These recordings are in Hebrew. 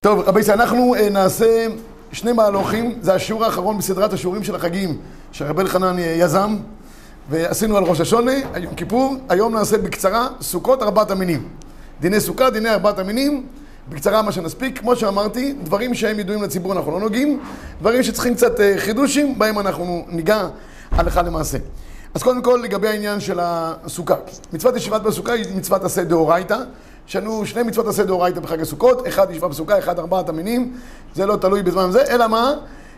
טוב, רבי ישראל, אנחנו אה, נעשה שני מהלוכים, זה השיעור האחרון בסדרת השיעורים של החגים שרבי אלחנן אה, יזם, ועשינו על ראש השונה, יום כיפור, היום נעשה בקצרה סוכות ארבעת המינים. דיני סוכה, דיני ארבעת המינים, בקצרה מה שנספיק, כמו שאמרתי, דברים שהם ידועים לציבור אנחנו לא נוגעים, דברים שצריכים קצת אה, חידושים, בהם אנחנו ניגע הלכה למעשה. אז קודם כל לגבי העניין של הסוכה. מצוות ישיבת בסוכה היא מצוות עשה דאורייתא. יש לנו שני מצוות עשה דאורייתא בחג הסוכות, אחד ישיבה בסוכה, אחד ארבעת המינים, זה לא תלוי בזמן זה, אלא מה?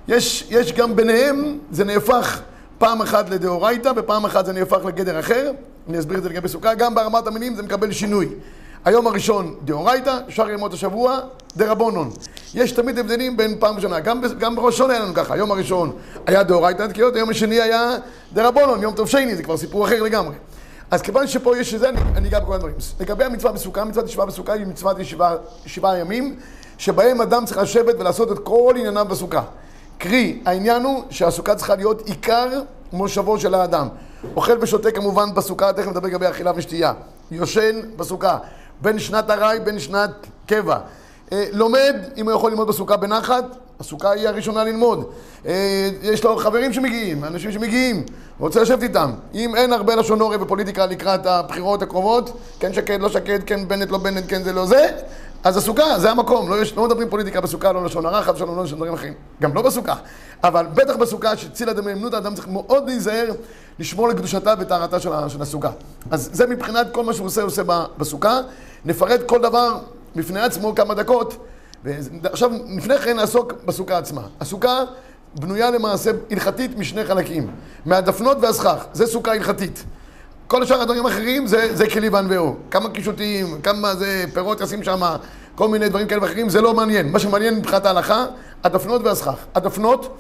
יש, יש גם ביניהם, זה נהפך פעם אחת לדאורייתא ופעם אחת זה נהפך לגדר אחר, אני אסביר את זה לגבי סוכה, גם בארבעת המינים זה מקבל שינוי. היום הראשון דאורייתא, שאר ימות השבוע דרבונון. יש תמיד הבדלים בין פעם ראשונה, גם, גם בראש שונה היה לנו ככה, היום הראשון היה דאורייתא תקיעות, היום השני היה דרבונון, יום טוב שני, זה כבר סיפור אחר לגמרי. אז כיוון שפה יש את זה, אני, אני אגע בכל הדברים. לגבי המצווה בסוכה, מצוות ישיבה בסוכה היא מצוות ישיבה, ימים, שבהם אדם צריך לשבת ולעשות את כל ענייניו בסוכה. קרי, העניין הוא שהסוכה צריכה להיות עיקר מושבו של האדם. אוכל ושותה כמובן בסוכה, תכף נדבר לגבי אכילה ושתייה. יושן בסוכה, בין שנת ארעי, בין שנת קבע. אה, לומד, אם הוא יכול ללמוד בסוכה בנחת, הסוכה היא הראשונה ללמוד. אה, יש לו חברים שמגיעים, אנשים שמגיעים, רוצה לשבת איתם. אם אין הרבה לשון עורף ופוליטיקה לקראת הבחירות הקרובות, כן שקד, לא שקד, כן בנט, לא בנט, כן זה לא זה, אז הסוכה, זה המקום. לא, יש, לא מדברים פוליטיקה בסוכה, לא לשון הרע, חס לא לשון דברים אחרים. גם לא בסוכה. אבל בטח בסוכה, שצילה דמיינות, האדם צריך מאוד להיזהר לשמור לקדושתה וטהרתה של, הסוכה. אז זה מבחינת כל מה שהוא עושה, הוא עושה בסוכה. נפרט כל דבר בפני עצמו כמה דקות. ועכשיו, לפני כן נעסוק בסוכה עצמה. הסוכה בנויה למעשה הלכתית משני חלקים, מהדפנות והסכך, זה סוכה הלכתית. כל שאר הדברים האחרים זה, זה כלי וענווהו. כמה קישוטים, כמה זה פירות ישים שם, כל מיני דברים כאלה ואחרים, זה לא מעניין. מה שמעניין מבחינת ההלכה, הדפנות והסכך. הדפנות,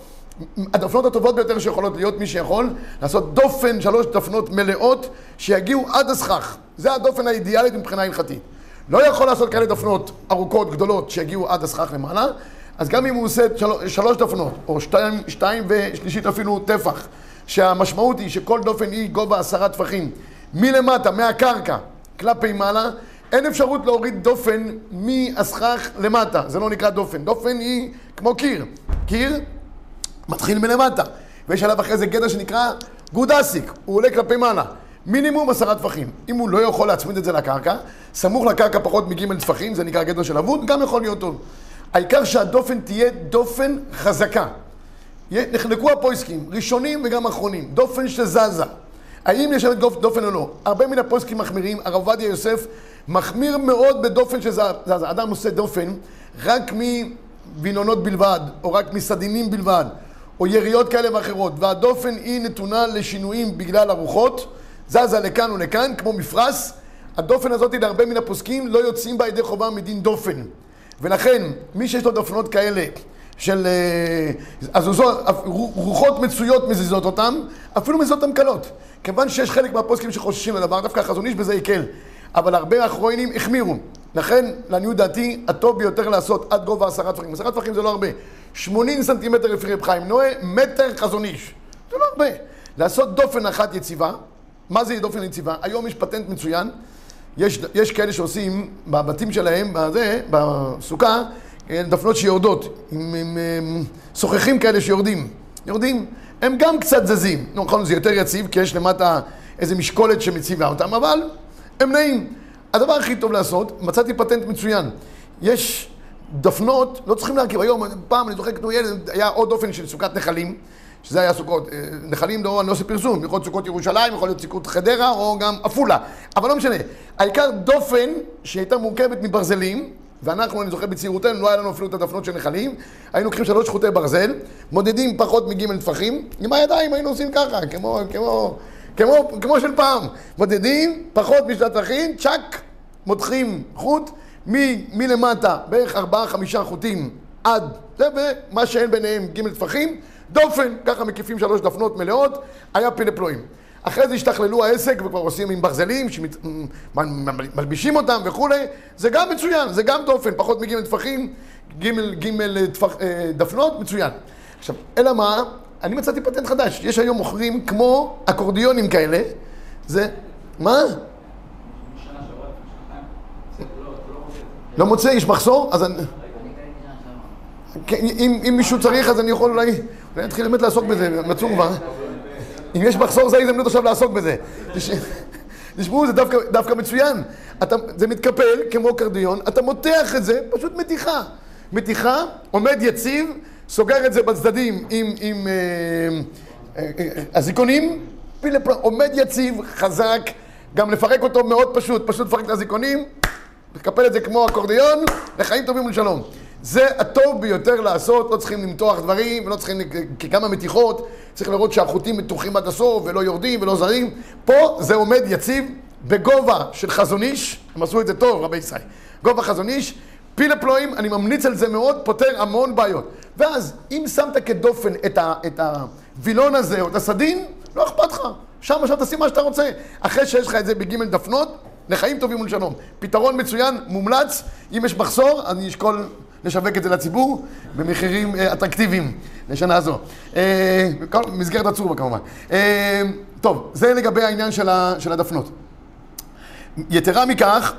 הדפנות הטובות ביותר שיכולות להיות, מי שיכול, לעשות דופן, שלוש דפנות מלאות, שיגיעו עד הסכך. זה הדופן האידיאלית מבחינה הלכתית. לא יכול לעשות כאלה דפנות ארוכות, גדולות, שיגיעו עד הסכך למעלה, אז גם אם הוא עושה של... שלוש דפנות, או שתיים, שתיים ושלישית אפילו טפח, שהמשמעות היא שכל דופן היא גובה עשרה טפחים, מלמטה, מהקרקע, כלפי מעלה, אין אפשרות להוריד דופן מהסכך למטה, זה לא נקרא דופן. דופן היא כמו קיר. קיר מתחיל מלמטה, ויש עליו אחרי זה גדר שנקרא גודסיק, הוא עולה כלפי מעלה. מינימום עשרה טפחים. אם הוא לא יכול להצמיד את זה לקרקע, סמוך לקרקע פחות מגימל טפחים, זה נקרא גדר של אבוד, גם יכול להיות טוב. העיקר שהדופן תהיה דופן חזקה. נחלקו הפויסקים, ראשונים וגם אחרונים, דופן שזזה. האם יש שם דופן או לא? הרבה מן הפויסקים מחמירים, הרב עובדיה יוסף מחמיר מאוד בדופן שזזה. אדם עושה דופן רק מווינונות בלבד, או רק מסדינים בלבד, או יריות כאלה ואחרות, והדופן היא נתונה לשינויים בגלל הרוחות, זזה לכאן ולכאן, כמו מפרש. הדופן הזאת להרבה מן הפוסקים לא יוצאים בה ידי חובה מדין דופן. ולכן, מי שיש לו דופנות כאלה, של הזוזות, רוחות מצויות מזיזות אותם, אפילו מזיזות אותם קלות. כיוון שיש חלק מהפוסקים שחוששים לדבר, דווקא החזון איש בזה יקל. אבל הרבה אחרונים החמירו. לכן, לעניות דעתי, הטוב ביותר לעשות עד גובה עשרה טפחים. עשרה טפחים זה לא הרבה. 80 סנטימטר לפי רב חיים נועה, מטר חזון איש. זה לא הרבה. לעשות דופן אחת יציבה, מה זה דופן יציבה? היום יש פטנט מצוין. יש, יש כאלה שעושים בבתים שלהם, בזה, בסוכה, דפנות שיורדות, עם, עם, עם שוחחים כאלה שיורדים. יורדים, הם גם קצת זזים. נכון, זה יותר יציב, כי יש למטה איזה משקולת שמציבה אותם, אבל הם נעים. הדבר הכי טוב לעשות, מצאתי פטנט מצוין. יש דפנות, לא צריכים להרכיב. היום, פעם, אני זוכר כתוב ילד, היה עוד דופן של סוכת נחלים, שזה היה סוכות, נחלים, לא, אני לא עושה פרסום, יכול להיות סוכות ירושלים, יכול להיות סוכות חדרה, או גם עפולה. אבל לא משנה. העיקר דופן שהייתה מורכבת מברזלים, ואנחנו, אני זוכר בצעירותנו, לא היה לנו אפילו את הדפנות של נחלים, היינו לוקחים שלוש חוטי ברזל, מודדים פחות מגימל טפחים, עם הידיים היינו עושים ככה, כמו, כמו, כמו, כמו של פעם. מודדים פחות משתי טפחים, צ'אק, מותחים חוט, מ, מלמטה בערך ארבעה-חמישה חוטים עד ומה שאין ביניהם גימל טפחים, דופן, ככה מקיפים שלוש דפנות מלאות, היה פינפלואים. אחרי זה השתכללו העסק וכבר עושים עם ברזלים, שמלבישים אותם וכולי, זה גם מצוין, זה גם דופן, פחות מגימל טפחים, גימל, גימל טפח, דפנות, מצוין. עכשיו, אלא מה, אני מצאתי פטנט חדש. יש היום מוכרים כמו אקורדיונים כאלה. זה... מה? לא מוצא, יש מחסור? אז אני... כן, אם מישהו צריך, אז אני יכול אולי... נתחיל באמת לעסוק בזה, מצאו כבר. אם יש מחסור, זה הזדמנות עכשיו לעסוק בזה. תשמעו, זה דווקא, דווקא מצוין. אתה, זה מתקפל כמו קרדיון, אתה מותח את זה, פשוט מתיחה. מתיחה, עומד יציב, סוגר את זה בצדדים עם, עם אה, אה, אה, הזיכונים, עומד יציב, חזק, גם לפרק אותו מאוד פשוט, פשוט לפרק את הזיכונים, לקפל את זה כמו אקורדיון, לחיים טובים ולשלום. זה הטוב ביותר לעשות, לא צריכים למתוח דברים, ולא צריכים כמה מתיחות, צריך לראות שהחוטים מתוחים עד הסוף ולא יורדים ולא זרים. פה זה עומד יציב בגובה של חזון איש, הם עשו את זה טוב, רבי ישראל. גובה חזון איש, פילפלואים, אני ממליץ על זה מאוד, פותר המון בעיות. ואז, אם שמת כדופן את, ה, את הווילון הזה או את הסדין, לא אכפת לך. שם עכשיו תשים מה שאתה רוצה. אחרי שיש לך את זה בגימל דפנות, לחיים טובים ולשלום. פתרון מצוין, מומלץ. אם יש מחסור, אני אשקול לשווק את זה לציבור במחירים אה, אטרקטיביים לשנה זו. אה, מסגרת הצורבה כמובן. אה, טוב, זה לגבי העניין של, הדפנות. יתרה מכך,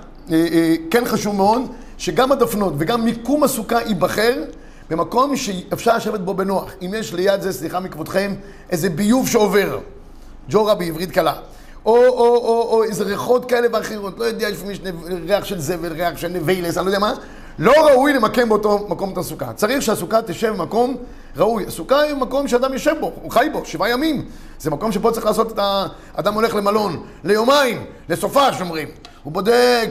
כן חשוב מאוד שגם הדפנות וגם מיקום הסוכה ייבחר במקום שאפשר לשבת בו בנוח. אם יש ליד זה, סליחה מכבודכם, איזה ביוב שעובר, ג'ורה בעברית קלה. או, או, או, או איזה ריחות כאלה ואחרות, לא יודע, לפעמים יש ריח של זבל, ריח של נבילס, אני לא יודע מה, לא ראוי למקם באותו מקום את הסוכה. צריך שהסוכה תשב במקום ראוי. הסוכה היא מקום שאדם יושב בו, הוא חי בו, שבעה ימים. זה מקום שפה צריך לעשות את ה... אדם הולך למלון, ליומיים, לסופה, שאומרים. הוא בודק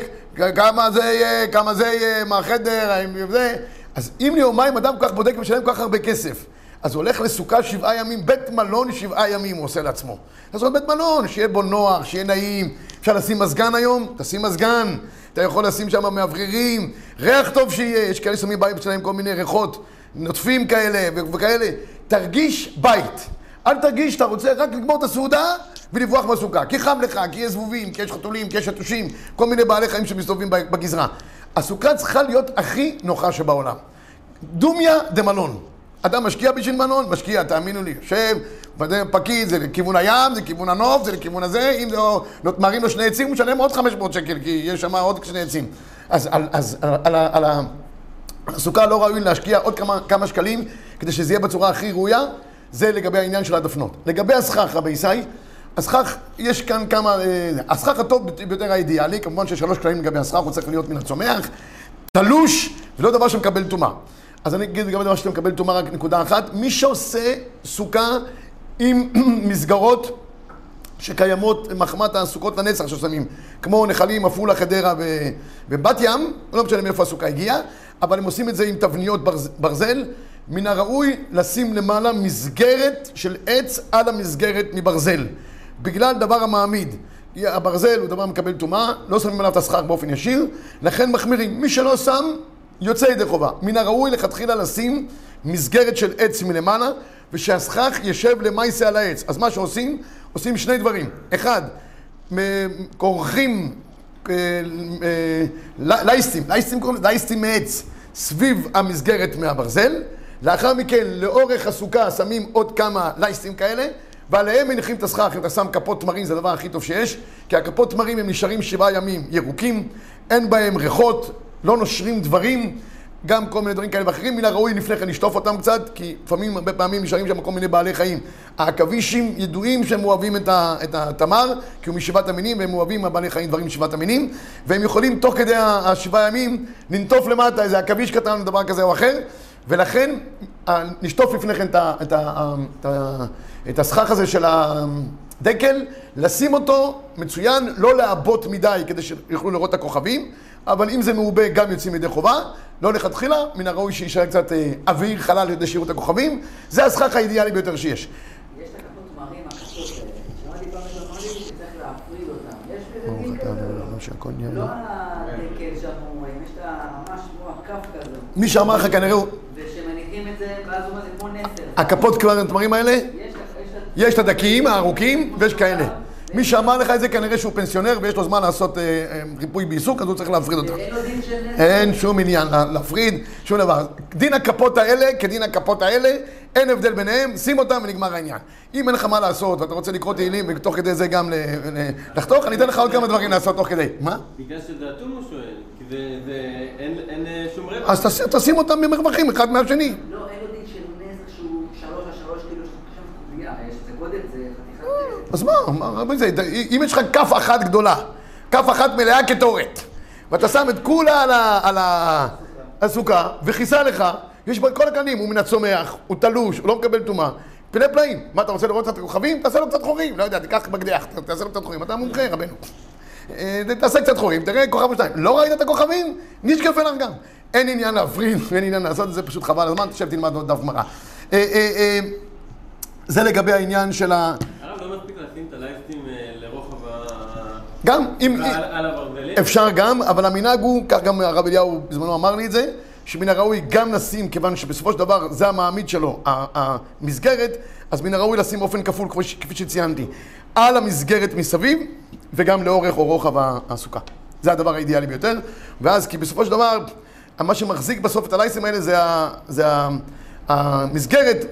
כמה זה יהיה, כמה זה יהיה, מה החדר, האם זה... אז אם ליומיים אדם כל כך בודק ומשלם כל כך הרבה כסף, אז הוא הולך לסוכה שבעה ימים, בית מלון שבעה ימים הוא עושה לעצמו. הוא בית מלון, שיהיה בו נוח, שיהיה נעים. אפשר לשים מזגן היום? תשים מזגן. אתה יכול לשים שם מאווררים, ריח טוב שיהיה, יש כאלה שמים בית שלהם כל מיני ריחות נוטפים כאלה וכאלה. תרגיש בית. אל תרגיש שאתה רוצה רק לגמור את הסעודה ולברוח מהסוכה. כי חם לך, כי יש זבובים, כי יש חתולים, כי יש יתושים, כל מיני בעלי חיים שמסתובבים בגזרה. הסוכה צריכה להיות הכי נוחה שבעולם. דומיה דמלון. אדם משקיע בשביל מלון, משקיע, תאמינו לי, יושב, פקיד, זה לכיוון הים, זה לכיוון הנוף, זה לכיוון הזה, אם לא, לא מראים לו שני עצים, הוא משלם עוד 500 שקל, כי יש שם עוד שני עצים. אז על, אז על, על, על, על הסוכה לא ראוי להשקיע עוד כמה, כמה שקלים, כדי שזה יהיה בצורה הכי ראויה, זה לגבי העניין של הדפנות. לגבי הסכך, רבי ישי, הסכך, יש כאן כמה... אה, הסכך הטוב ביותר האידיאלי, כמובן שיש שלוש כללים לגבי הסכך, הוא צריך להיות מן הצומח, תלוש, ולא דבר שמקבל טומאה. אז אני אגיד לגבי דבר שאתה מקבל טומאה רק נקודה אחת. מי שעושה סוכה עם מסגרות שקיימות מחמת הסוכות לנצח ששמים, כמו נחלים, עפולה, חדרה ובת ים, לא משנה מאיפה הסוכה הגיעה, אבל הם עושים את זה עם תבניות ברז, ברזל. מן הראוי לשים למעלה מסגרת של עץ על המסגרת מברזל. בגלל דבר המעמיד. הברזל הוא דבר מקבל טומאה, לא שמים עליו את הסכך באופן ישיר, לכן מחמירים. מי שלא שם, יוצא ידי חובה. מן הראוי לכתחילה לשים מסגרת של עץ מלמעלה, ושהסכך ישב למעשה על העץ. אז מה שעושים, עושים שני דברים. אחד, כורכים אה, אה, לייסטים, לייסטים קוראים לייסטים מעץ, סביב המסגרת מהברזל. לאחר מכן, לאורך הסוכה שמים עוד כמה לייסטים כאלה, ועליהם מניחים את הסכך, אם אתה שם כפות תמרים זה הדבר הכי טוב שיש, כי הכפות תמרים הם נשארים שבעה ימים ירוקים, אין בהם ריחות, לא נושרים דברים, גם כל מיני דברים כאלה ואחרים, מן הראוי לפני כן לשטוף אותם קצת, כי לפעמים, הרבה פעמים נשארים שם כל מיני בעלי חיים. העכבישים ידועים שהם אוהבים את, ה, את התמר, כי הוא משבעת המינים, והם אוהבים הבעלי חיים דברים משבעת המינים, והם יכולים תוך כדי השבעה ימים לנטוף למטה איזה עכביש קטן, דבר כזה או אחר, ולכן נשטוף לפני כן את, ה, ה, ה, הסכך הזה של הדקל, לשים אותו מצוין, לא לעבות מדי כדי שיוכלו לראות את הכוכבים. אבל אם זה מעובה גם יוצאים ידי חובה, לא לכתחילה, מן הראוי שיישאר קצת אה, אוויר חלל לידי שירות הכוכבים, זה הסכך האידיאלי ביותר שיש. יש הכפות תמרים הקשות האלה, שמעתי פעם שצריך להפריד אותם, יש כזה דין כזה? לא הדקל שאנחנו רואים, יש את ממש כמו הכף כזה. מי שאמר לך כנראה הוא... ושמניחים את זה, ואז הוא אומר זה כמו נסר. הכפות כבר התמרים האלה? יש יש את הדקים הארוכים ויש כאלה. מי שאמר לך את זה כנראה שהוא פנסיונר ויש לו זמן לעשות אה, אה, ריפוי בעיסוק, אז הוא צריך להפריד אותה. אין שום עניין לה- להפריד, שום דבר. דין הכפות האלה כדין הכפות האלה, אין הבדל ביניהם, שים אותם ונגמר העניין. אם אין לך מה לעשות ואתה רוצה לקרוא תהילים ותוך כדי זה גם לחתוך, אני אתן לך עוד כמה דברים לעשות תוך כדי. מה? בגלל שזה אטום הוא שואל, כי זה, אין, אה, שום רווח. אז תשים אותם במרווחים אחד מהשני. לא, אין לו דין של נזק שהוא שלוש על שלוש, כאילו שם קובייה, יש זה גודל, זה חתיכת... אה, אז מה, מה מה זה, אם יש לך כף אחת גדולה, כף אחת מלאה כתורת, ואתה שם את כולה על ה- על ה- הסוכה, וכיסה לך, יש בו את כל הקנים, הוא מן הצומח, הוא תלוש, הוא לא מקבל טומאה. פלא פלאים. מה, אתה רוצה לראות קצת כוכבים? תעשה לו קצת חורים. לא יודע, תיקח בקדח, ת- תעשה לו קצת חורים. אתה מומחה, רבנו. אה, תעשה קצת חורים, תראה כוכב או שניים. לא ראית את הכוכבים? נשקפה לך גם. אין עניין להפריד, אין עניין לעשות את זה, פשוט חבל הזמן, תשב תלמד עוד דף גמרא. אה, אה, זה לגבי העניין של ה... לא מספיק לשים את הלייסטים אה, לרוחב ה... גם אם... על על הברזלים? אפשר גם, אבל המנהג הוא, כך גם הרב אליהו בזמנו אמר לי את זה, שמן הראוי גם לשים, כיוון שבסופו של דבר זה המעמיד שלו, המסגרת, אז מן הראוי לשים באופן כפול, כפי שציינתי, על המסגרת מסביב, וגם לאורך או רוחב הסוכה. זה הדבר האידיאלי ביותר, ואז כי בסופו של דבר, מה שמחזיק בסוף את הלייסים האלה זה, ה, זה ה, המסגרת,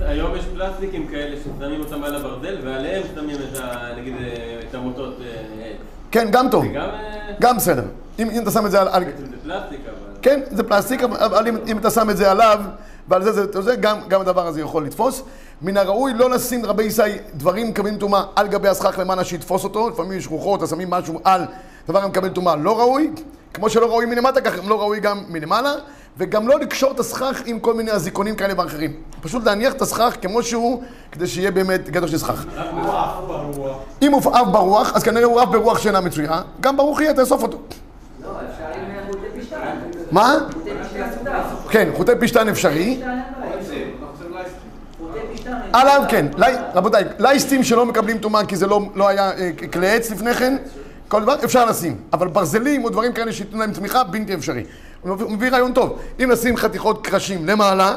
היום יש פלסטיקים כאלה ששמים אותם על הברזל ועליהם שמים את ה... נגיד את המוטות אה, עץ. כן, גם טוב, גם... אה, גם בסדר. אם, אתה שם את זה על... בעצם זה פלסטיק אבל... כן, זה פלסטיק, אבל אם, אתה שם את זה עליו, ועל זה, זה, גם, הדבר הזה יכול לתפוס. מן הראוי לא לשים רבי ישי דברים מקבלים טומאה על גבי הסכך למעלה שיתפוס אותו, לפעמים יש רוחות, אז שמים משהו על דבר המקבל טומאה לא ראוי, כמו שלא ראוי מלמטה, ככה לא ראוי גם מלמעלה, וגם לא לקשור את הסכך עם כל מיני אזיקונים כאלה ואחרים. פשוט להניח את הסכך כמו שהוא, כדי שיהיה באמת גדר של סכך. אם הוא עף ברוח, אז כנראה הוא עף ברוח שאינה מצויה, גם ברוך יהיה, תאסוף אותו. לא, אה. מה? כן, חוטי פשטן אפשרי. עליו כן, רבותיי, לייסטים שלא מקבלים טומאה כי זה לא, לא היה אה, כלי עץ לפני כן, כל דבר אפשר לשים, אבל ברזלים או דברים כאלה שייתנו להם תמיכה, בלתי אפשרי. הוא מביא, רעיון טוב, אם נשים חתיכות קרשים למעלה,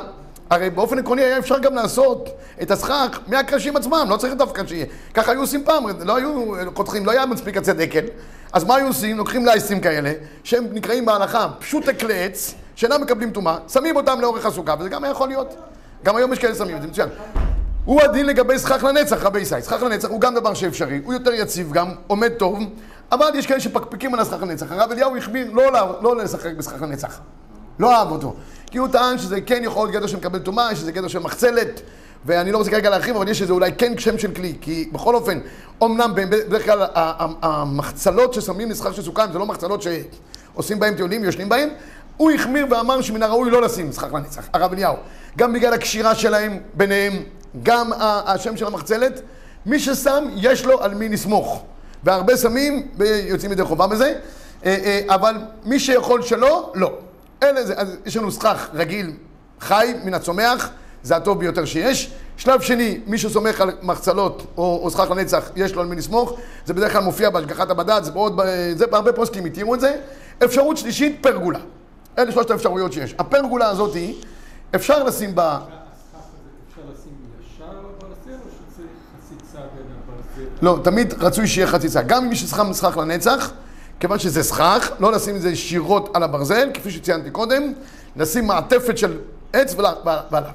הרי באופן עקרוני היה אפשר גם לעשות את הסכך מהקרשים עצמם, לא צריך דווקא שיהיה. ככה היו עושים פעם, לא היו חותכים, לא היה מספיק עצי דקל, אז מה היו עושים? לוקחים לייסטים כאלה, שהם נקראים בהלכה פשוט כלי שאינם מקבלים טומאה, שמים אותם לאורך הסוכה, וזה גם היה יכול להיות. גם היום יש כאלה שמים, זה מצוין. הוא הדין לגבי סכך לנצח, רבי ישי. סכך לנצח הוא גם דבר שאפשרי, הוא יותר יציב גם, עומד טוב, אבל יש כאלה שפקפקים על הסכך לנצח. הרב אליהו החמיר לא, לא לשחק בסכך לנצח. לא אהב אותו. כי הוא טען שזה כן יכול להיות גדר שמקבל טומאה, יש איזה גדר של מחצלת, ואני לא רוצה כרגע להרחיב, אבל יש איזה אולי כן שם של כלי. כי בכל אופן, אמנם בדרך כלל המחצלות ששמים לסכך של סוכה, זה לא מחצלות שעושים בהם טיולים, יושנים בהם, הוא החמיר ואמר שמן הראוי לא לשים סכך לנצח, הרב אליהו. גם בגלל הקשירה שלהם ביניהם, גם השם של המחצלת, מי ששם, יש לו על מי לסמוך. והרבה שמים ויוצאים ידי חובה בזה, אה, אה, אבל מי שיכול שלא, לא. אלה זה, אז יש לנו סכך רגיל, חי, מן הצומח, זה הטוב ביותר שיש. שלב שני, מי שסומך על מחצלות או, או סכך לנצח, יש לו על מי לסמוך. זה בדרך כלל מופיע בהשגחת הבד"ץ, בעוד, זה בהרבה פוסקים התירו את זה. אפשרות שלישית, פרגולה. אלה שלושת האפשרויות שיש. הפרגולה הזאת, אפשר לשים בה... הסכך הזה אפשר לשים ישר על הברזל או שצריך חציצה בין הברזל? לא, תמיד רצוי שיהיה חציצה. גם מי ששכם סכך לנצח, כיוון שזה סכך, לא לשים את זה ישירות על הברזל, כפי שציינתי קודם, לשים מעטפת של עץ ועליו.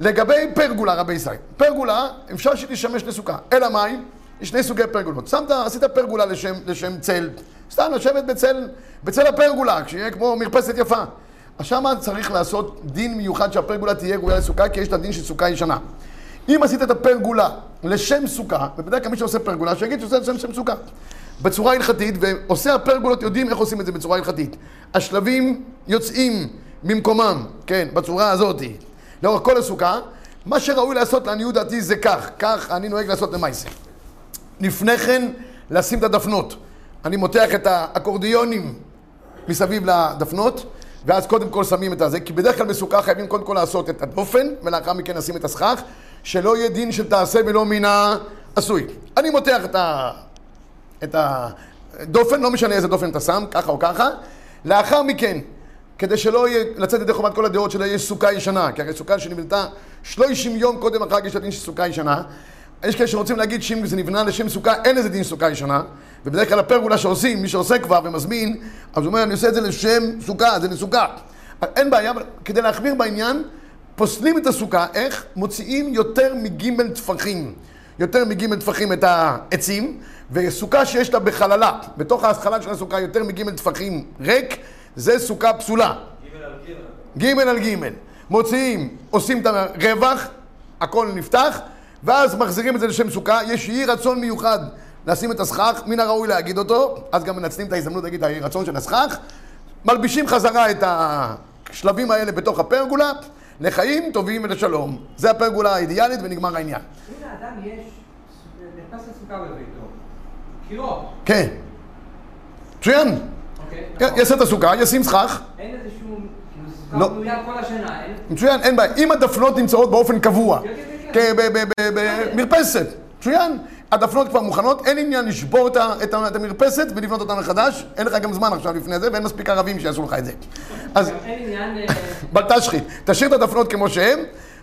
לגבי פרגולה, רבי ישראל, פרגולה, אפשר שתשמש לסוכה. אלא מאי? יש שני סוגי פרגולות. שמת, עשית פרגולה לשם, לשם צל, סתם לשבת בצל, בצל הפרגולה, כשיהיה כמו מרפסת יפה. אז שמה צריך לעשות דין מיוחד שהפרגולה תהיה ראויה לסוכה, כי יש את הדין של סוכה ישנה. אם עשית את הפרגולה לשם סוכה, ובדרך כלל מי שעושה פרגולה, שיגיד שעושה לשם שם סוכה. בצורה הלכתית, ועושי הפרגולות יודעים איך עושים את זה בצורה הלכתית. השלבים יוצאים ממקומם, כן, בצורה הזאת, לאורך כל הסוכה. מה שראוי לעשות לעניות דעתי זה כך, כך אני נוהג לעשות למעשה. לפני כן, לשים את הדפנות. אני מותח את האקורדיונים מסביב לדפנות, ואז קודם כל שמים את הזה, כי בדרך כלל בסוכה חייבים קודם כל לעשות את הדופן, ולאחר מכן לשים את הסכך, שלא יהיה דין של תעשה ולא מן העשוי. אני מותח את, ה... את הדופן, לא משנה איזה דופן אתה שם, ככה או ככה. לאחר מכן, כדי שלא יהיה לצאת ידי חובת כל הדעות שלא יש סוכה ישנה, כי הרי סוכה שנבנתה 30 יום קודם החג יש הדין של סוכה ישנה, יש כאלה שרוצים להגיד שאם זה נבנה לשם סוכה, אין לזה דין סוכה ישנה, ובדרך כלל הפרגולה שעושים, מי שעושה כבר ומזמין, אז הוא אומר, אני עושה את זה לשם סוכה, זה לסוכה. אין בעיה, כדי להחמיר בעניין, פוסלים את הסוכה, איך? מוציאים יותר מגימל טפחים. יותר מגימל טפחים את העצים, וסוכה שיש לה בחללה, בתוך ההתחלה של הסוכה יותר מגימל טפחים ריק, זה סוכה פסולה. גימל על גימל. מוציאים, עושים את הרווח, הכל נפתח, ואז מחזירים את זה לשם סוכה. יש יהי רצון מיוחד לשים את הסכך, מן הראוי להגיד אותו, אז גם מנצלים את ההזדמנות להגיד את היהי רצון של הסכך. מלבישים חזרה את השלבים האלה בתוך הפרגולה, לחיים טובים ולשלום. זה הפרגולה האידיאלית ונגמר העניין. אם לאדם יש, נכנס לסוכה בביתו, קירות, כן. מצוין. אוקיי? יעשה את הסוכה, ישים סכך. אין איזה שום, כאילו לא. סוכה בנויה כל השנה, אין... מצוין, אין בעיה. אם הדפנות נמצאות באופן קבוע. במרפסת, מצוין. הדפנות כבר מוכנות, אין עניין לשבור את את את המרפסת ולבנות אותה מחדש, אין לך גם זמן עכשיו לפני זה, ואין מספיק ערבים שיעשו לך את זה. אז אין עניין... אה, בל תשחית, תשאיר את הדפנות כמו שהן,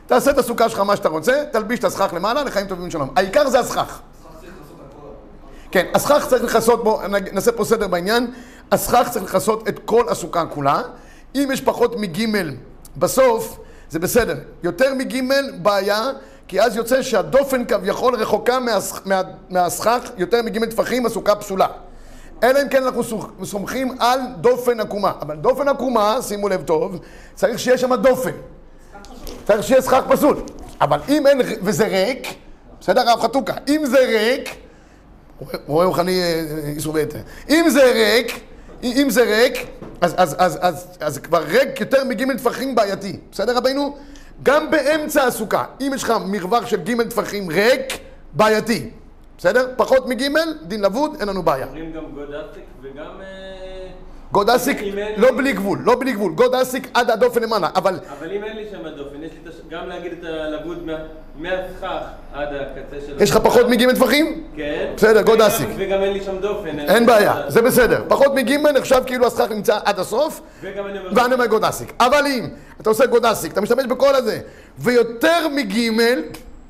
תעשה את הסוכה שלך מה שאתה רוצה, תלביש את הסכך למעלה, לחיים טובים ושלום. העיקר זה הסכך. כן, הסכך צריך לכסות, בואו נעשה פה סדר בעניין, הסכך צריך לכסות את כל הסוכה כולה. אם יש פחות מגימל בסוף, זה בסדר. יותר מגימל, בעיה, כי אז יוצא שהדופן כביכול רחוקה מהס- מה- מהסכך, יותר מגימל טפחים, הסוכה פסולה. אלא אם כן אנחנו סומכים על דופן עקומה. אבל דופן עקומה, שימו לב טוב, צריך שיהיה שם דופן. צריך שיהיה סכך פסול. אבל אם אין, וזה ריק, בסדר, הרב חתוקה, אם זה ריק, רואה רוחני איסור ויתר. אם זה ריק, אם זה ריק, אז, אז, כבר ריק יותר מגימל טפחים בעייתי. בסדר רבינו? גם באמצע הסוכה, אם יש לך מרווח של גימל טפחים ריק, בעייתי. בסדר? פחות מגימל, דין לבוד, אין לנו בעיה. אומרים גם גודסק וגם... אה, גודסיק, לא בלי גבול, לא בלי גבול. גודסיק עד הדופן למעלה, אבל אבל אם אין לי שם דופן, יש לי גם להגיד את הלבוד מה- מהסכך עד הקצה של... יש לך פחות מגימל טפחים? כן. בסדר, וגם- גודסק. וגם אין לי שם דופן. אין בעיה, זה בסדר. פחות מגימל נחשב כאילו הסכך נמצא עד הסוף, וגם אני אומר... ואני אומר גודסיק. אבל אם אתה עושה גודסיק, אתה משתמש בכל הזה, ויותר מגימל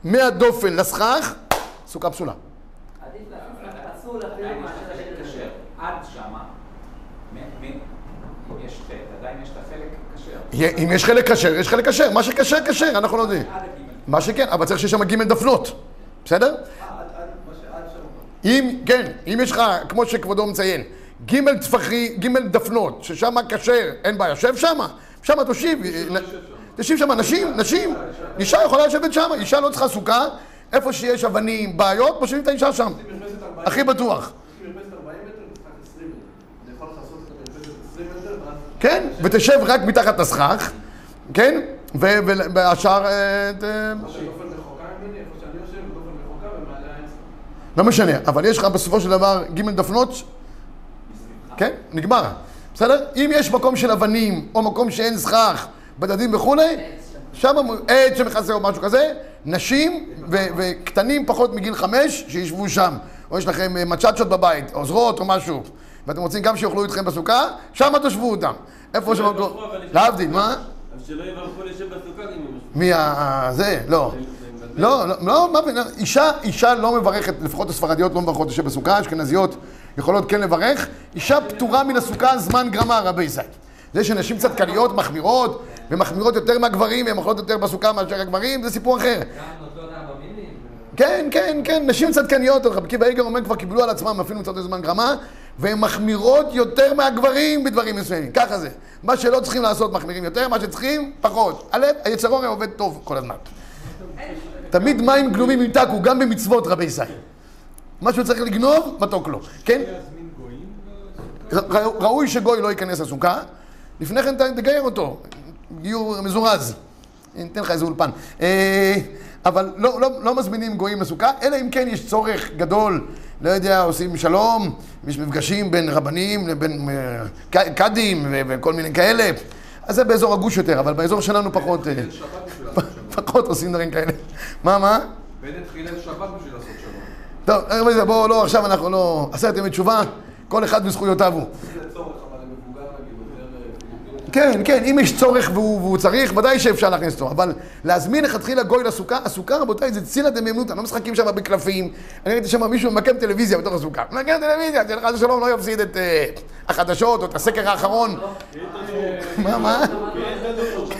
מהדופן לסכך, סוכה פסולה. אם יש חלק כשר, יש חלק כשר. מה שכשר, כשר, אנחנו לא יודעים. מה שכן, אבל צריך שיש שם גימל דפנות. בסדר? אם, כן, אם יש לך, כמו שכבודו מציין, גימל טפחי, גימל דפנות, ששם כשר, אין בעיה, שב שם, שם תושיב, תושיב שם נשים, נשים, אישה יכולה לשבת שם, אישה לא צריכה סוכה, איפה שיש אבנים, בעיות, מושיבים את האישה שם, הכי בטוח. יש לי מרפסת 40 מטר, משחק 20 מטר. אני יכול לכסות את המרפסת 20 מטר, ואז... כן, ותשב רק מתחת לסכך, כן, והשאר, אה. לא משנה, אבל יש לך בסופו של דבר גימל דפנות, כן, נגמר, בסדר? אם יש מקום של אבנים, או מקום שאין סכך, בדדים וכולי, שם עץ שמכסה או משהו כזה, נשים וקטנים פחות מגיל חמש, שישבו שם. או יש לכם אה, מצ'צ'ות בבית, עוזרות או משהו, ואתם רוצים גם שיאכלו איתכם בסוכה, שם תשבו אותם. איפה. יברכו, אבל יש- להבדיל, מה? שלא יברכו לשב בסוכה אם הם. מי ה... זה? לא. לא, לא, לא, מה פתאום, אישה, אישה לא מברכת, לפחות הספרדיות לא מברכות לשב בסוכה, אשכנזיות יכולות כן לברך, אישה פטורה מן הסוכה זמן גרמה רבי ישראל. זה שנשים קצת קליות מחמירות, ומחמירות יותר מהגברים, והן אוכלות יותר בסוכה מאשר הגברים, זה סיפור אחר. כן, כן, כן, נשים צדקניות, רבי עקיבא איגר אומר, כבר קיבלו על עצמם אפילו מצד זמן גרמה, והן מחמירות יותר מהגברים בדברים מסוימים, ככה זה. מה שלא צריכים לעשות מחמירים יותר, מה שצריכים, פחות. הלב, היצר הרי עובד טוב כל הזמן. תמיד מים גלומים ימתקו, גם במצוות רבי ישראל. מה שהוא צריך לגנוב, מתוק לו, כן? ראוי שגוי לא ייכנס לסוכה, לפני כן תגייר אותו, גיור מזורז, ניתן לך איזה אולפן. אה, אבל לא, לא, לא מזמינים גויים לסוכה, אלא אם כן יש צורך גדול, לא יודע, עושים שלום, יש מפגשים בין רבנים לבין אה, קאדים וכל מיני כאלה, אז זה באזור הגוש יותר, אבל באזור שלנו פחות, אה, פחות עושים דברים כאלה. מה, מה? בנט חילל שבת בשביל לעשות שלום. טוב, זה, בואו, לא, עכשיו אנחנו לא... עשרת ימי תשובה, כל אחד וזכויותיו הוא. זה צורך, אבל למבוגר נגיד, יותר... כן, כן, אם יש צורך והוא, והוא צריך, ודאי שאפשר להכניס אותו. אבל להזמין לכתחילה גוי לסוכה, הסוכה, רבותיי, זה צילה דמיימנותא, לא משחקים שם בקלפים. אני ראיתי שם מישהו ממקם טלוויזיה בתוך הסוכה. ממקם טלוויזיה, שחס ושלום לא יפסיד את אה, החדשות או את הסקר האחרון. מה, מה?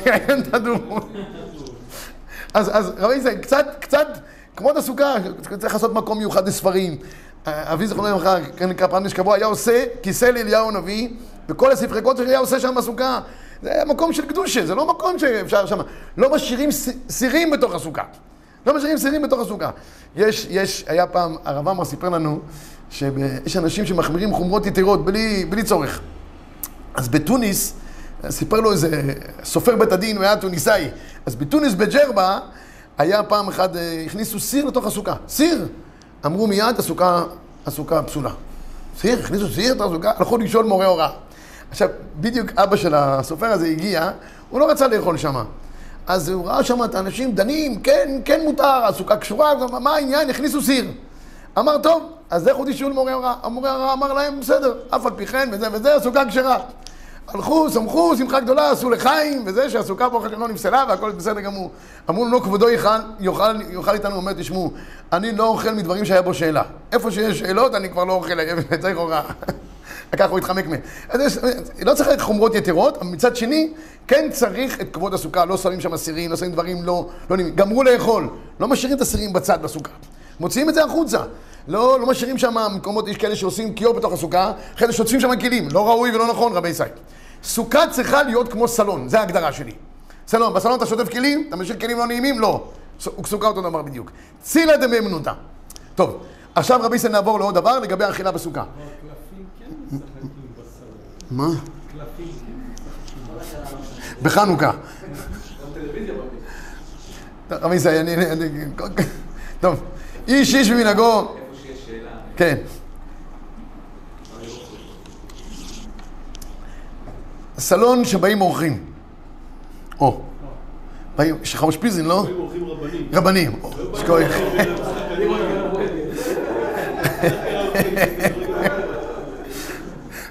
כן, תדעו. אז, רבי ישראל, קצת, קצת, כמו את הסוכה, צריך לעשות מקום מיוחד לספרים. אבי זכרונו לברכה, כן נקרא פעם נשכבו, היה עושה כיסא לאליהו הנביא, וכל הספרי קודש היה עושה שם בסוכה. זה היה מקום של קדושה, זה לא מקום שאפשר שם. לא משאירים סירים בתוך הסוכה. לא משאירים סירים בתוך הסוכה. יש, יש, היה פעם, הרב עמר סיפר לנו, שיש אנשים שמחמירים חומרות יתרות בלי, בלי צורך. אז בתוניס, סיפר לו איזה סופר בית הדין, הוא היה טוניסאי. אז בתוניס בג'רבה, היה פעם אחת, אה, הכניסו סיר לתוך הסוכה. סיר! אמרו מיד, הסוכה, הסוכה פסולה. סיר? הכניסו סיר לתוך הסוכה? הלכו לשאול מורה הוראה. עכשיו, בדיוק אבא של הסופר הזה הגיע, הוא לא רצה לאכול שמה. אז הוא ראה שם את האנשים דנים, כן, כן מותר, הסוכה קשורה, מה- העניין? הכניסו סיר. אמר, טוב, אז לכו תשאלו למורה הוראה. המורה הוראה אמר להם, בסדר, אף על פי כן, וזה וזה, הסוכה כשרה. הלכו, שמחו, שמחה גדולה, עשו לחיים, וזה שהסוכה ברוך השם לא נפסלה והכל בסדר גמור. אמרו לו, לא, כבודו יאכל, יאכל, יאכל איתנו, אומר, תשמעו, אני לא אוכל מדברים שהיה בו שאלה. איפה שיש שאלות, אני כבר לא אוכל, צריך הוראה. ככה הוא התחמק מהם. אז יש, לא צריך חומרות יתרות, אבל מצד שני, כן צריך את כבוד הסוכה, לא שמים שם אסירים, לא שמים דברים לא... לא. גמרו לאכול, לא משאירים את הסירים בצד בסוכה. מוציאים את זה החוצה. לא, לא משאירים שם מקומות, יש כאלה שעושים כיור בתוך הסוכה, אחרי זה שוטפים שם כלים. לא ראוי ולא נכון, רבי ישראל. סוכה צריכה להיות כמו סלון, זה ההגדרה שלי. סלון, בסלון אתה שוטף כלים, אתה משאיר כלים לא נעימים? לא. סוכה אותו דבר בדיוק. צילה דמאמנותא. טוב, עכשיו רבי ישראל נעבור לעוד דבר לגבי האכילה בסוכה. כן. מה? כן. בחנוכה. רבי ישראל, אני... טוב, איש איש במנהגו. כן. סלון שבאים אורחים. או. באים, יש לך אושפיזין, לא? היו אורחים רבנים. רבנים. או, יש כוח.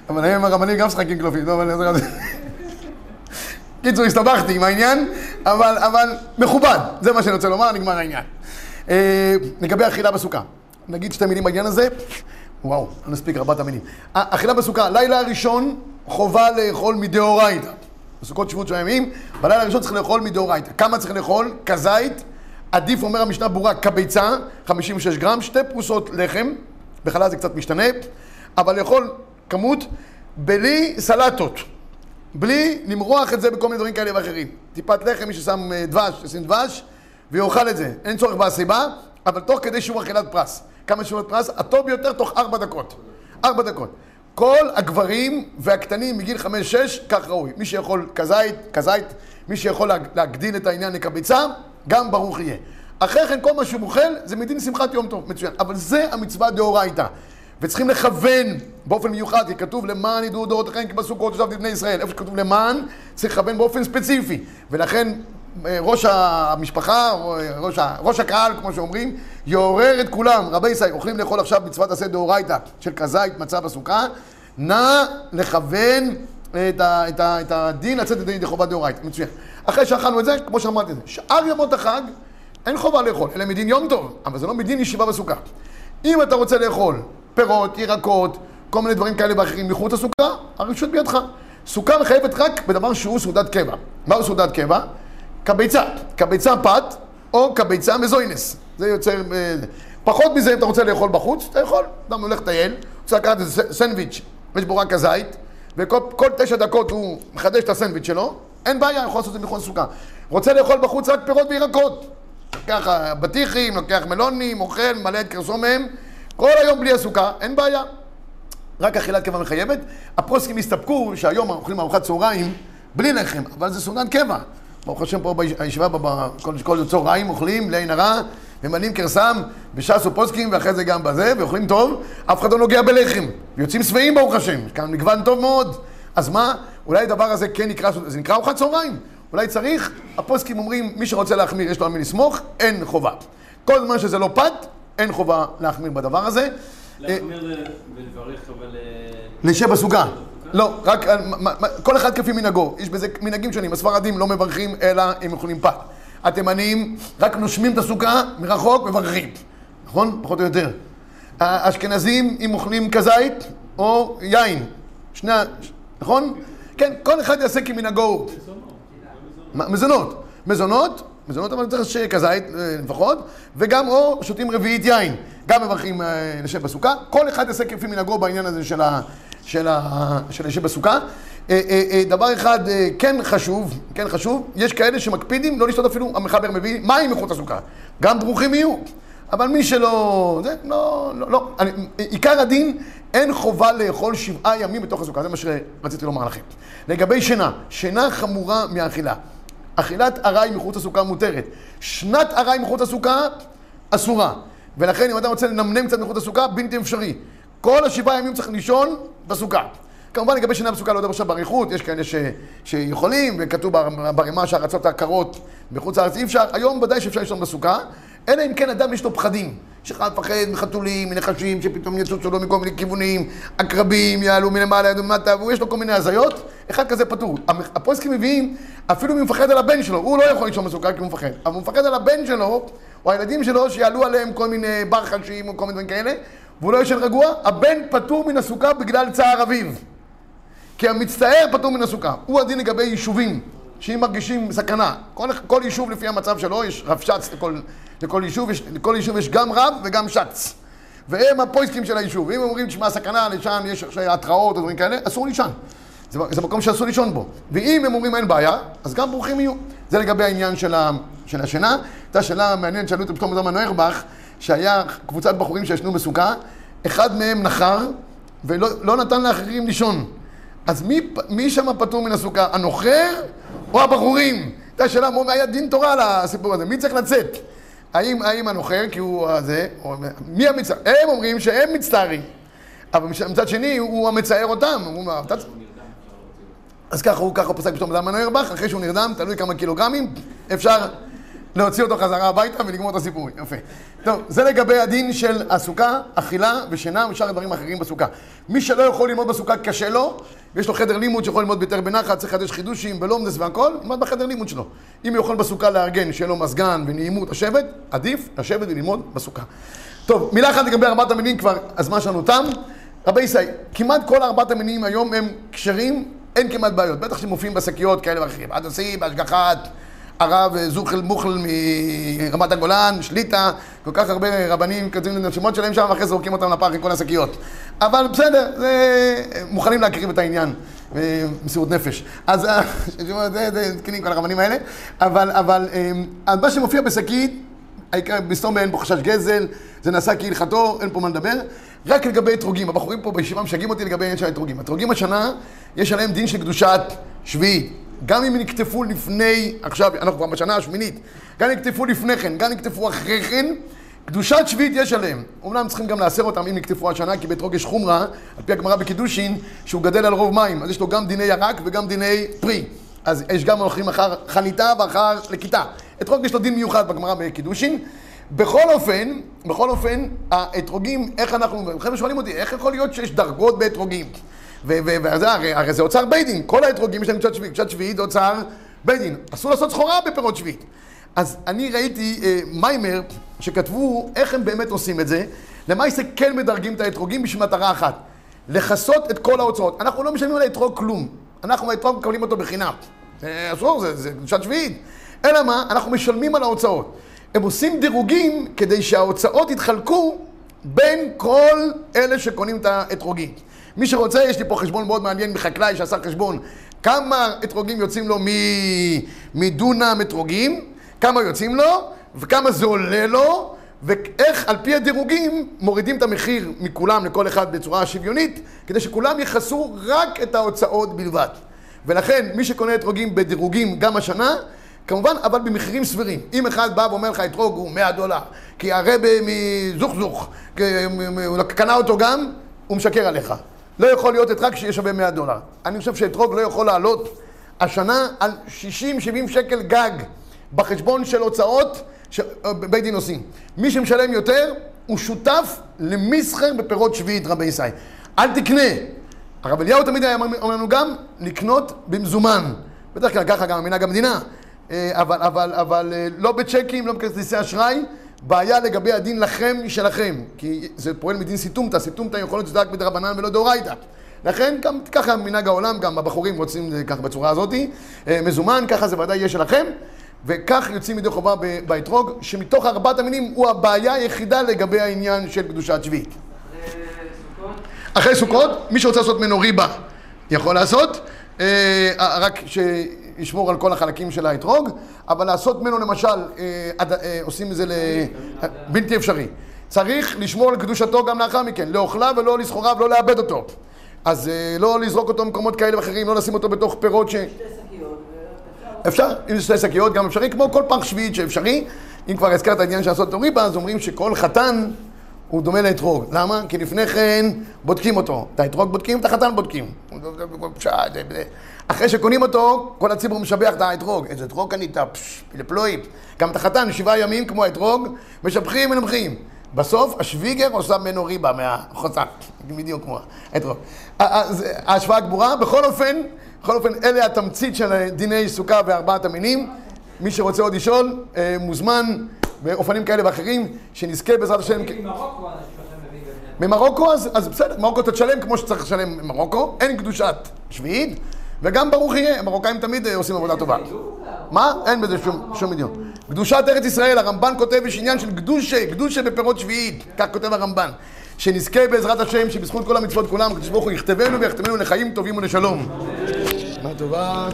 אבל היום הרבנים גם משחקים קלפים, לא, אבל... קיצור, הסתבכתי עם העניין, אבל, אבל מכובד, זה מה שאני רוצה לומר, נגמר העניין. אה, לגבי אכילה בסוכה, נגיד שתי מילים בעניין הזה, וואו, לא נספיק ארבעת המילים. ה- אכילה בסוכה, לילה הראשון חובה לאכול מדאורייתא. בסוכות שבועות של הימים, בלילה הראשון צריך לאכול מדאורייתא. כמה צריך לאכול? כזית, עדיף, אומר המשנה ברורה, כביצה, 56 גרם, שתי פרוסות לחם, בחלל זה קצת משתנה, אבל לאכול כמות בלי סלטות. בלי למרוח את זה בכל מיני דברים כאלה ואחרים. טיפת לחם, מי ששם אה, דבש, ישים דבש, ויאכל את זה. אין צורך בהסיבה, אבל תוך כדי שיעור אכילת פרס. כמה שיעורי פרס? הטוב ביותר תוך ארבע דקות. ארבע דקות. כל הגברים והקטנים מגיל חמש-שש, כך ראוי. מי שיכול כזית, כזית, מי שיכול להג- להגדיל את העניין לקביצה, גם ברוך יהיה. אחרי כן, כל מה שהוא אוכל, זה מדין שמחת יום טוב, מצוין. אבל זה המצווה דאורייתא. וצריכים לכוון באופן מיוחד, כי כתוב למען ידעו דורותיכם כי בסוכות ישבתי בני ישראל. איפה שכתוב למען, צריך לכוון באופן ספציפי. ולכן ראש המשפחה, ראש, ה- ראש הקהל, כמו שאומרים, יעורר את כולם. רבי ישראל, אוכלים לאכול עכשיו מצוות עשה דאורייתא של כזית מצה בסוכה, נא לכוון את, ה, את, ה, את הדין לצאת ידי ידי חובת דאורייתא. מצוין. אחרי שאכלנו את זה, כמו שאמרתי, שאר ימות החג, אין חובה לאכול, אלא מדין יום טוב, אבל זה לא מדין ישיבה בסוכה. אם אתה רוצה לאכול פירות, ירקות, כל מיני דברים כאלה ואחרים מחוץ לסוכה, הרשות בידך. סוכה מחייבת רק בדבר שהוא סעודת קבע. מהו סעודת קבע? כביצה. כביצה פת או כביצה מזוינס. זה יוצר... אה, פחות מזה אם אתה רוצה לאכול בחוץ, אתה יכול. אדם הולך לטייל, רוצה לקחת איזה סנדוויץ', יש בו רק הזית, וכל כל תשע דקות הוא מחדש את הסנדוויץ' שלו, אין בעיה, יכול לעשות את זה מחוץ לסוכה. רוצה לאכול בחוץ רק פירות וירקות. לוקח אה, בטיחים, לוקח מלונים, אוכל, מלא את קרסו מהם, כל היום בלי הסוכה, אין בעיה. רק אכילת קבע מחייבת. הפוסקים הסתפקו שהיום אוכלים ארוחת צהריים בלי לחם, אבל זה סעודת קבע. ברוך השם פה בישיבה, כל צהריים אוכלים לעין הרע, ממלאים קרסם בש"ס ופוסקים, ואחרי זה גם בזה, ואוכלים טוב, אף אחד לא נוגע בלחם. ויוצאים שבעים ברוך השם, יש כאן מגוון טוב מאוד. אז מה, אולי הדבר הזה כן נקרא, זה נקרא ארוחת צהריים. אולי צריך, הפוסקים אומרים, מי שרוצה להחמיר יש לו על מי לסמוך, אין חובה. כל זמן שזה לא פת, אין חובה להחמיר בדבר הזה. להחמיר ולברך, אבל... אה, לשב בסוכה. לא, רק, מה- כל אחד כפי מנהגו, יש בזה מנהגים שונים, הספרדים לא מברכים אלא הם אוכלים פת. התימנים רק נושמים את הסוכה מרחוק מברכים, נכון? פחות או יותר. האשכנזים אם אוכלים כזית או יין, שני, ה- נכון? כן, כל אחד יעשה כמנהגו. מזונות. מזונות, מזונות אבל צריך שיהיה כזית אה, לפחות, וגם או שותים רביעית יין. גם מברכים אה, לשב בסוכה. כל אחד יעשה כפי מנהגו בעניין הזה של ה... של ה... של לשב בסוכה. אה, אה, אה, דבר אחד כן חשוב, כן חשוב, יש כאלה שמקפידים לא לשתות אפילו, המחבר מביא מים מחוץ לסוכה. גם ברוכים יהיו. אבל מי שלא... זה, לא, לא, לא. אני, עיקר הדין, אין חובה לאכול שבעה ימים בתוך הסוכה, זה מה שרציתי לומר לכם. לגבי שינה, שינה חמורה מאכילה. אכילת ארעי מחוץ לסוכה מותרת. שנת ארעי מחוץ לסוכה אסורה. ולכן אם אדם רוצה לנמנם קצת מחוץ לסוכה, בלתי אפשרי. כל השבעה ימים צריך לישון בסוכה. כמובן לגבי שינה בסוכה לא יודע עכשיו באריכות, יש כאלה ש, שיכולים, וכתוב בר- ברימה שהארצות הקרות בחוץ לארץ אי אפשר, היום ודאי שאפשר לישון בסוכה, אלא אם כן אדם יש לו פחדים. שאחד מפחד מחתולים, מנחשים, שפתאום יצוצו לו מכל מיני כיוונים, עקרבים יעלו מלמעלה, יעלו מלמטה, ויש לו כל מיני הזיות, אחד כזה פטור. הפוסקים מביאים, אפילו אם הוא מפחד על הבן שלו, הוא לא יכול לישון בסוכה כי הוא מפחד, אבל הוא מפחד על הבן שלו, או הילדים שלו, שיעלו עליהם כל מיני ברחשים או כל מיני דברים כאלה, והוא לא ישן רגוע, הבן פטור מן הסוכה בגלל צער אביו. כי המצטער פטור מן הסוכה. הוא הדין לגבי יישובים, שאם מרגישים סכנה. כל, כל יישוב לפי המצב שלו, יש רב שץ לכל, לכל יישוב, יש, לכל יישוב יש גם רב וגם שץ. והם הפויסקים של היישוב. אם אומרים, תשמע, סכנה, לשם יש התראות או דברים כאלה, אסור לישון. זה, זה מקום שאסור לישון בו. ואם הם אומרים אין בעיה, אז גם ברוכים יהיו. זה לגבי העניין של, ה, של השינה. הייתה שאלה מעניינת, שאלו את פתאום זמן נוירבך, שהיה קבוצת בחורים שישנו בסוכה, אחד מהם נחר ולא לא נתן לאחרים לישון. אז מי, מי שם פטור מן הסוכה? הנוחר או הבחורים? הייתה שאלה, מה היה דין תורה לסיפור הזה? מי צריך לצאת? האם, האם הנוחר, כי הוא הזה, או, מי המצטער? הם אומרים שהם מצטערים. אבל מצ- מצד שני, הוא המצער אותם. הוא "אתה צ-" אז ככה הוא, ככה הוא פסק פתאום בדם הנוירבך, אחרי שהוא נרדם, תלוי כמה קילוגרמים, אפשר להוציא אותו חזרה הביתה ולגמור את הסיפור. יפה. טוב, זה לגבי הדין של הסוכה, אכילה ושינה ושאר הדברים האחרים בסוכה. מי שלא יכול ללמוד בסוכה קשה לו, ויש לו חדר לימוד שיכול ללמוד ביותר בנחת, צריך לחדש חידושים בלומדס והכל, ילמד בחדר לימוד שלו. אם הוא יכול בסוכה לארגן, שיהיה לו מזגן ונעימות לשבת, עדיף לשבת וללמוד בסוכה. טוב, מילה אחת לגבי ארבעת המינים, כבר הזמן שלנו תם. רבי ישראל, כמעט כל ארבעת המינים היום הם כשרים, אין כמעט בעיות. בטח שמופיעים בשקיות כאלה ואחרים. הדסי, בהשגחת, הרב זוחל מוחל מרמת הגולן, שליטה, כל כך הרבה רבנים כותבים את השמות שלהם שם, ואחרי זורקים אותם לפח עם כל השקיות. אבל בסדר, זה... מוכנים להקריב את העניין, אה, מסירות נפש. אז אה, תקינים כל הרבנים האלה, אבל, אבל אה, מה שמופיע בשקית, העיקר בסתום אין פה חשש גזל, זה נעשה כהלכתו, אין פה מה לדבר. רק לגבי אתרוגים, הבחורים פה בישיבה משגעים אותי לגבי העניין של האתרוגים. אתרוגים השנה, יש עליהם דין של קדושת שביעית. גם אם נקטפו לפני, עכשיו, אנחנו כבר בשנה השמינית, גם אם נקטפו לפני כן, גם אם נקטפו אחרי כן, קדושת שביעית יש עליהם. אומנם צריכים גם לאסר אותם אם נקטפו השנה, כי באתרוג יש חומרה, על פי הגמרא בקידושין, שהוא גדל על רוב מים, אז יש לו גם דיני ירק וגם דיני פרי. אז יש גם הולכים אחר חניתה ואחר לכיתה. אתרוג יש לו דין מיוחד בגמרא בקידושין. בכל אופן, בכל אופן, האתרוגים, איך אנחנו, חבר'ה שואלים אותי, איך יכול להיות שיש דרגות באתרוגים? וזה, הרי, הרי זה אוצר בית דין, כל האתרוגים יש להם קצת שביעית, קצת שביעית זה אוצר בית דין, אסור לעשות סחורה בפירות שביעית. אז אני ראיתי אה, מיימר שכתבו איך הם באמת עושים את זה, למעשה כן מדרגים את האתרוגים בשביל מטרה אחת, לכסות את כל ההוצאות. אנחנו לא משלמים על האתרוג כלום, אנחנו האתרוג מקבלים אותו בחינם. זה אסור, זה, זה קדושת שביעית. אלא מה? אנחנו משלמים על ההוצאות. הם עושים דירוגים כדי שההוצאות יתחלקו בין כל אלה שקונים את האתרוגים. מי שרוצה, יש לי פה חשבון מאוד מעניין מחקלאי שעשה חשבון כמה אתרוגים יוצאים לו מ- מדונם אתרוגים, כמה יוצאים לו, וכמה זה עולה לו, ואיך על פי הדירוגים מורידים את המחיר מכולם לכל אחד בצורה שוויונית, כדי שכולם יכסו רק את ההוצאות בלבד. ולכן מי שקונה אתרוגים בדירוגים גם השנה, כמובן, אבל במחירים סבירים. אם אחד בא ואומר לך, אתרוג הוא 100 דולר, כי הרבה מזוכזוך, קנה אותו גם, הוא משקר עליך. לא יכול להיות אתרוג שיש שווה 100 דולר. אני חושב שאתרוג לא יכול לעלות השנה על 60-70 שקל גג בחשבון של הוצאות שבית דין עושים. מי שמשלם יותר, הוא שותף למסחר בפירות שביעית, רבי ישראל. אל תקנה. הרב אליהו תמיד היה אומר לנו גם לקנות במזומן. בדרך כלל ככה גם מנהג המדינה. אה, אבל, אבל, אבל אה, לא בצ'קים, לא בכרטיסי אשראי. בעיה לגבי הדין לכם משלכם. כי זה פועל מדין סיתומתא, סיתומתא יכול להיות שזה רק מדרבנן ולא דאורייתא. לכן גם ככה מנהג העולם, גם הבחורים רוצים ככה בצורה הזאתי. אה, מזומן, ככה זה ודאי יהיה שלכם. וכך יוצאים ידי חובה באתרוג, שמתוך ארבעת המינים הוא הבעיה היחידה לגבי העניין של קדושת שביעית. אחרי סוכות, אחרי סוכות, מי שרוצה לעשות ממנו ריבה יכול לעשות, אה, רק שישמור על כל החלקים של האתרוג, אבל לעשות ממנו למשל, אה, עד- אה, עושים את זה ל... בלתי אפשרי. צריך לשמור על קדושתו גם לאחר מכן, לאוכליו ולא לסחוריו, לא לאבד אותו. אז אה, לא לזרוק אותו במקומות כאלה ואחרים, לא לשים אותו בתוך פירות ש... אפשר, אם זה שתי שקיות גם אפשרי, כמו כל פח שביעית שאפשרי. אם כבר הזכרת העניין של לעשות את הריבה, אז אומרים שכל חתן הוא דומה לאתרוג. למה? כי לפני כן בודקים אותו. את האתרוג בודקים, את החתן בודקים. אחרי שקונים אותו, כל הציבור משבח את האתרוג. איזה אתרוג קנית? פשש. גם את החתן, שבעה ימים כמו האתרוג, משבחים ומנמחים. בסוף השוויגר עושה ממנו ריבה מהחוצה, בדיוק כמו האתרוג. ההשוואה גמורה, בכל אופן, בכל אופן, אלה התמצית של דיני סוכה וארבעת המינים. מי שרוצה עוד לשאול, אה, מוזמן באופנים כאלה ואחרים, שנזכה בעזרת השם. ממרוקו. ממרוקו, אז, אז בסדר, ממרוקו אתה תשלם כמו שצריך לשלם במרוקו, אין קדושת שביעית, וגם ברוך יהיה, המרוקאים תמיד אה, עושים עבודה טובה. מה? אין בזה שום, עניין. קדושת ארץ ישראל, הרמב"ן כותב, יש עניין של קדושה, קדושה בפירות שביעית, כך כותב הרמב"ן. שנזכה בעזרת השם, שבזכות כל המצוות כולם, הקדוש ברוך הוא יכתבנו ויחתמנו לחיים טובים ולשלום. מה טובה.